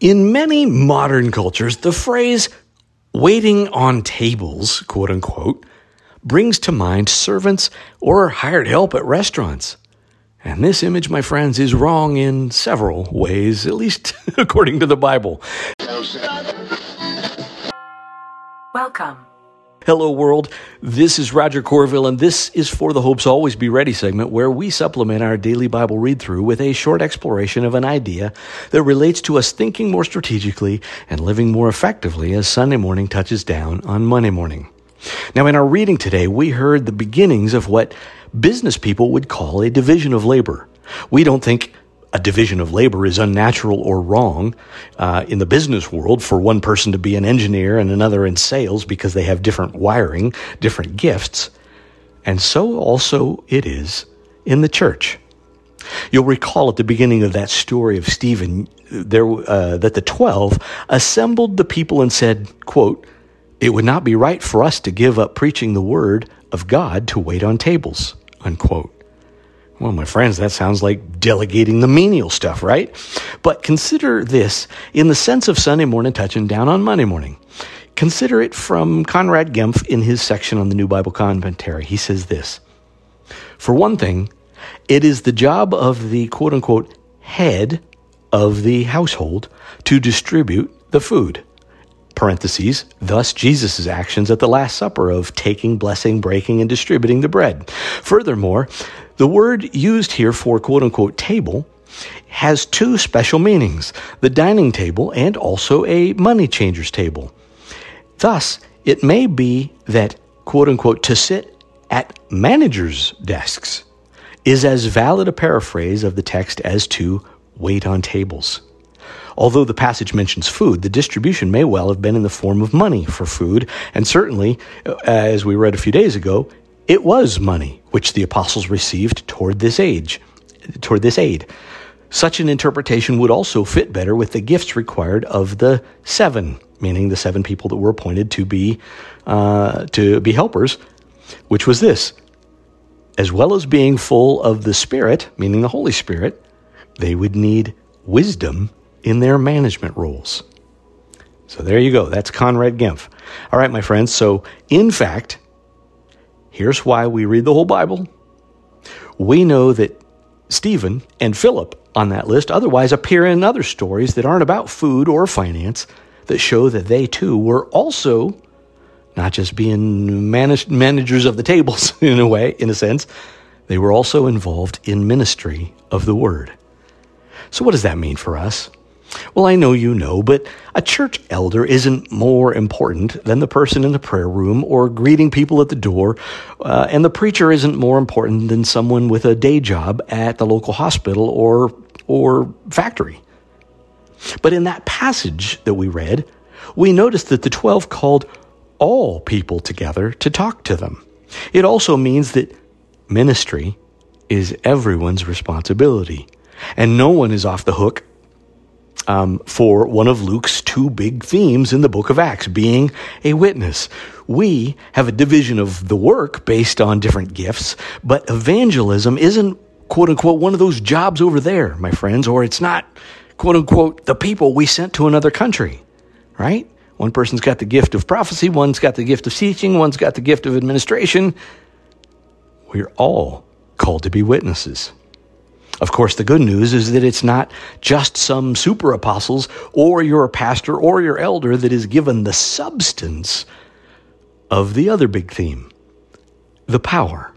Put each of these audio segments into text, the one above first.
In many modern cultures, the phrase waiting on tables, quote unquote, brings to mind servants or hired help at restaurants. And this image, my friends, is wrong in several ways, at least according to the Bible. Welcome. Hello, world. This is Roger Corville, and this is for the Hopes Always Be Ready segment, where we supplement our daily Bible read through with a short exploration of an idea that relates to us thinking more strategically and living more effectively as Sunday morning touches down on Monday morning. Now, in our reading today, we heard the beginnings of what business people would call a division of labor. We don't think a division of labor is unnatural or wrong uh, in the business world for one person to be an engineer and another in sales because they have different wiring, different gifts. And so also it is in the church. You'll recall at the beginning of that story of Stephen there, uh, that the twelve assembled the people and said, quote, It would not be right for us to give up preaching the word of God to wait on tables, unquote. Well, my friends, that sounds like delegating the menial stuff, right? But consider this in the sense of Sunday morning touching down on Monday morning. Consider it from Conrad Gempf in his section on the New Bible Commentary. He says this For one thing, it is the job of the quote unquote head of the household to distribute the food. Parentheses, thus Jesus' actions at the Last Supper of taking, blessing, breaking, and distributing the bread. Furthermore, the word used here for quote unquote table has two special meanings the dining table and also a money changer's table. Thus, it may be that quote unquote to sit at managers' desks is as valid a paraphrase of the text as to wait on tables. Although the passage mentions food, the distribution may well have been in the form of money for food, and certainly, uh, as we read a few days ago, it was money which the apostles received toward this age, toward this aid. Such an interpretation would also fit better with the gifts required of the seven, meaning the seven people that were appointed to be uh, to be helpers, which was this: as well as being full of the Spirit, meaning the Holy Spirit, they would need wisdom in their management roles. So there you go. That's Conrad Gempf. All right, my friends. So in fact, Here's why we read the whole Bible. We know that Stephen and Philip on that list otherwise appear in other stories that aren't about food or finance that show that they too were also not just being managed, managers of the tables in a way, in a sense, they were also involved in ministry of the word. So, what does that mean for us? Well, I know you know, but a church elder isn't more important than the person in the prayer room or greeting people at the door, uh, and the preacher isn't more important than someone with a day job at the local hospital or or factory. But in that passage that we read, we noticed that the 12 called all people together to talk to them. It also means that ministry is everyone's responsibility, and no one is off the hook um, for one of Luke's two big themes in the book of Acts, being a witness. We have a division of the work based on different gifts, but evangelism isn't quote unquote one of those jobs over there, my friends, or it's not quote unquote the people we sent to another country, right? One person's got the gift of prophecy, one's got the gift of teaching, one's got the gift of administration. We're all called to be witnesses. Of course, the good news is that it's not just some super apostles or your pastor or your elder that is given the substance of the other big theme the power,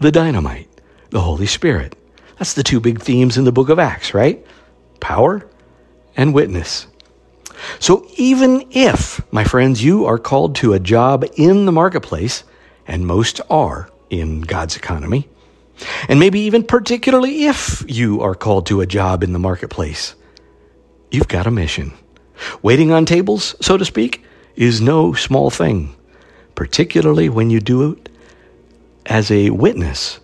the dynamite, the Holy Spirit. That's the two big themes in the book of Acts, right? Power and witness. So even if, my friends, you are called to a job in the marketplace, and most are in God's economy, and maybe even particularly if you are called to a job in the marketplace. You've got a mission. Waiting on tables, so to speak, is no small thing, particularly when you do it as a witness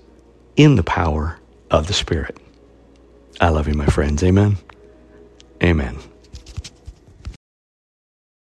in the power of the Spirit. I love you, my friends. Amen. Amen.